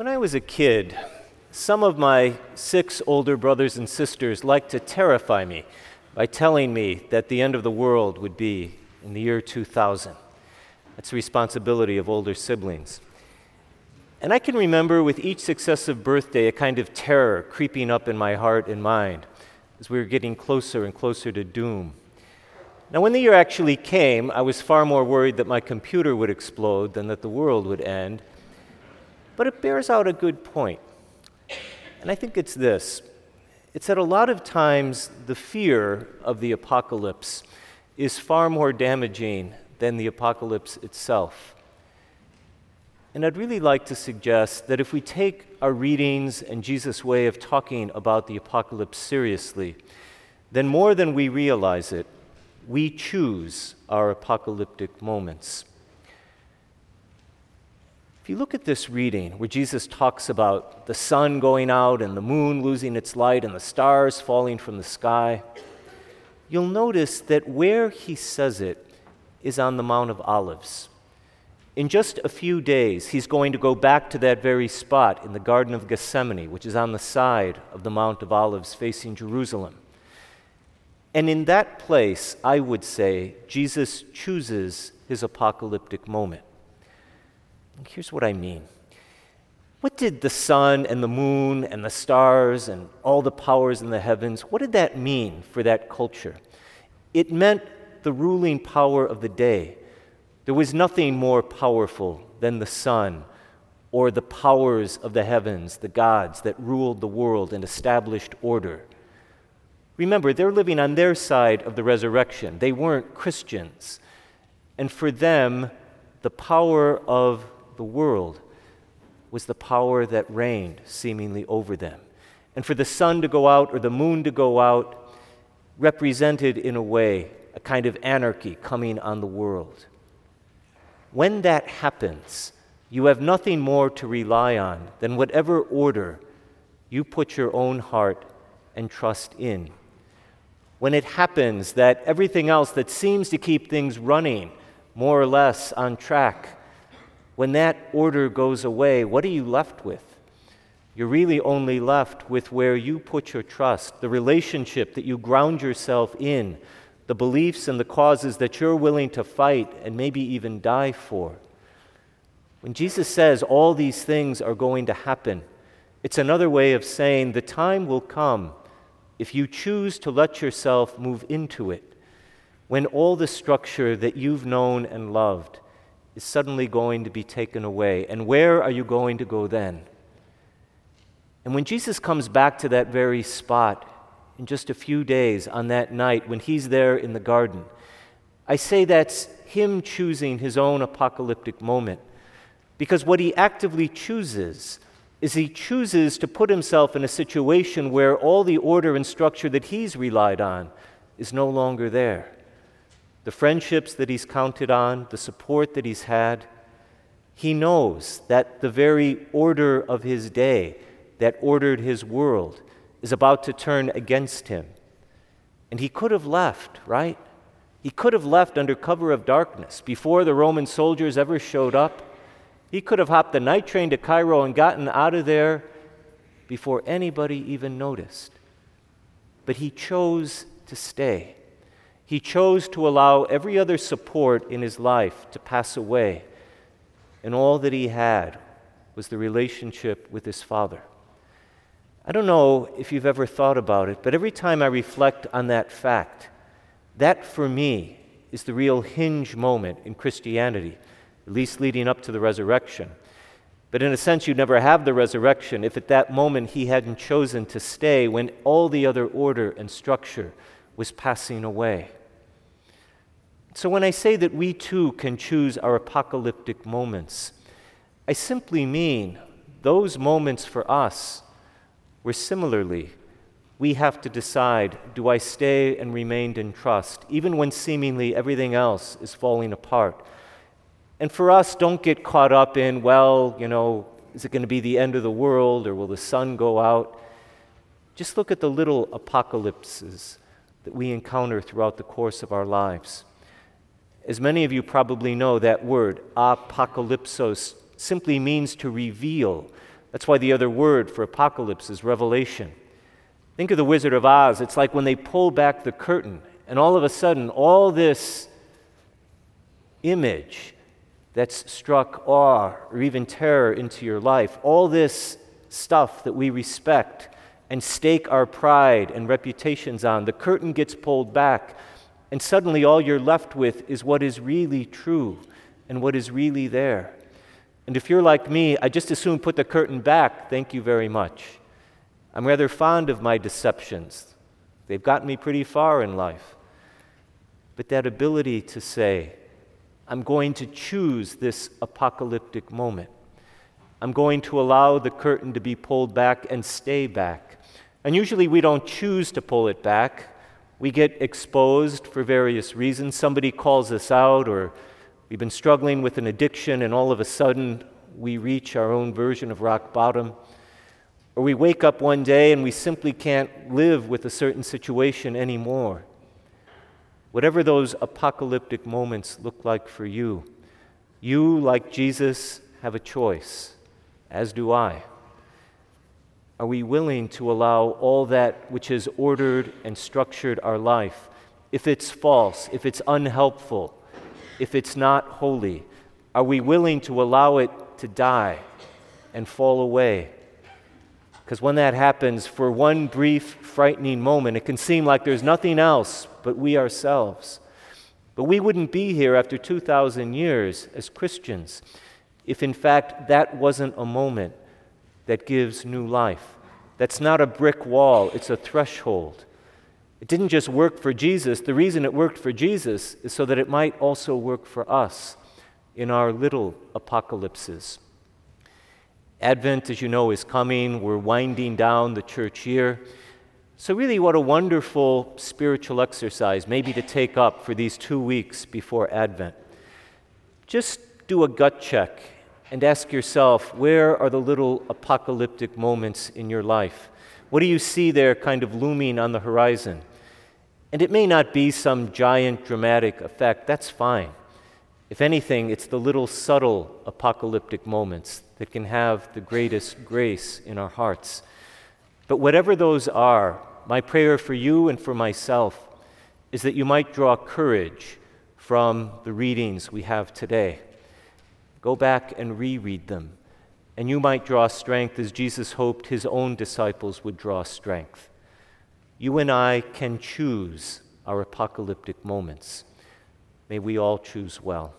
When I was a kid, some of my six older brothers and sisters liked to terrify me by telling me that the end of the world would be in the year 2000. That's the responsibility of older siblings. And I can remember with each successive birthday a kind of terror creeping up in my heart and mind as we were getting closer and closer to doom. Now, when the year actually came, I was far more worried that my computer would explode than that the world would end. But it bears out a good point. And I think it's this it's that a lot of times the fear of the apocalypse is far more damaging than the apocalypse itself. And I'd really like to suggest that if we take our readings and Jesus' way of talking about the apocalypse seriously, then more than we realize it, we choose our apocalyptic moments. You look at this reading where Jesus talks about the sun going out and the moon losing its light and the stars falling from the sky, you'll notice that where he says it is on the Mount of Olives. In just a few days, he's going to go back to that very spot in the Garden of Gethsemane, which is on the side of the Mount of Olives facing Jerusalem. And in that place, I would say, Jesus chooses his apocalyptic moment. Here's what I mean. What did the sun and the moon and the stars and all the powers in the heavens, what did that mean for that culture? It meant the ruling power of the day. There was nothing more powerful than the sun or the powers of the heavens, the gods that ruled the world and established order. Remember, they're living on their side of the resurrection. They weren't Christians. And for them, the power of the world was the power that reigned seemingly over them. And for the sun to go out or the moon to go out represented, in a way, a kind of anarchy coming on the world. When that happens, you have nothing more to rely on than whatever order you put your own heart and trust in. When it happens that everything else that seems to keep things running more or less on track when that order goes away, what are you left with? You're really only left with where you put your trust, the relationship that you ground yourself in, the beliefs and the causes that you're willing to fight and maybe even die for. When Jesus says all these things are going to happen, it's another way of saying the time will come if you choose to let yourself move into it, when all the structure that you've known and loved is suddenly going to be taken away. And where are you going to go then? And when Jesus comes back to that very spot in just a few days on that night when he's there in the garden, I say that's him choosing his own apocalyptic moment. Because what he actively chooses is he chooses to put himself in a situation where all the order and structure that he's relied on is no longer there the friendships that he's counted on, the support that he's had, he knows that the very order of his day that ordered his world is about to turn against him. And he could have left, right? He could have left under cover of darkness before the Roman soldiers ever showed up. He could have hopped the night train to Cairo and gotten out of there before anybody even noticed. But he chose to stay. He chose to allow every other support in his life to pass away, and all that he had was the relationship with his Father. I don't know if you've ever thought about it, but every time I reflect on that fact, that for me is the real hinge moment in Christianity, at least leading up to the resurrection. But in a sense, you'd never have the resurrection if at that moment he hadn't chosen to stay when all the other order and structure was passing away. So when I say that we too can choose our apocalyptic moments, I simply mean those moments for us where similarly we have to decide do I stay and remain in trust, even when seemingly everything else is falling apart? And for us, don't get caught up in, well, you know, is it going to be the end of the world or will the sun go out? Just look at the little apocalypses that we encounter throughout the course of our lives. As many of you probably know, that word, apocalypsos, simply means to reveal, That's why the other word for apocalypse is revelation. Think of the Wizard of Oz. It's like when they pull back the curtain, and all of a sudden, all this image that's struck awe or even terror into your life, all this stuff that we respect and stake our pride and reputations on, the curtain gets pulled back, and suddenly all you're left with is what is really true and what is really there. And if you're like me, I just as soon put the curtain back, thank you very much. I'm rather fond of my deceptions. They've gotten me pretty far in life. But that ability to say, I'm going to choose this apocalyptic moment. I'm going to allow the curtain to be pulled back and stay back. And usually we don't choose to pull it back. We get exposed for various reasons. Somebody calls us out, or we've been struggling with an addiction, and all of a sudden we reach our own version of rock bottom. Or we wake up one day and we simply can't live with a certain situation anymore. Whatever those apocalyptic moments look like for you, you, like Jesus, have a choice, as do I. Are we willing to allow all that which has ordered and structured our life, if it's false, if it's unhelpful, if it's not holy, are we willing to allow it to die and fall away? Because when that happens, for one brief, frightening moment, it can seem like there's nothing else but we ourselves. But we wouldn't be here after 2,000 years as Christians if, in fact, that wasn't a moment that gives new life. That's not a brick wall, it's a threshold. It didn't just work for Jesus. The reason it worked for Jesus is so that it might also work for us in our little apocalypses. Advent, as you know, is coming. We're winding down the church year. So, really, what a wonderful spiritual exercise, maybe to take up for these two weeks before Advent. Just do a gut check and ask yourself where are the little apocalyptic moments in your life? What do you see there kind of looming on the horizon? And it may not be some giant dramatic effect, that's fine. If anything, it's the little subtle apocalyptic moments that can have the greatest grace in our hearts. But whatever those are, my prayer for you and for myself is that you might draw courage from the readings we have today. Go back and reread them, and you might draw strength as Jesus hoped his own disciples would draw strength. You and I can choose our apocalyptic moments. May we all choose well.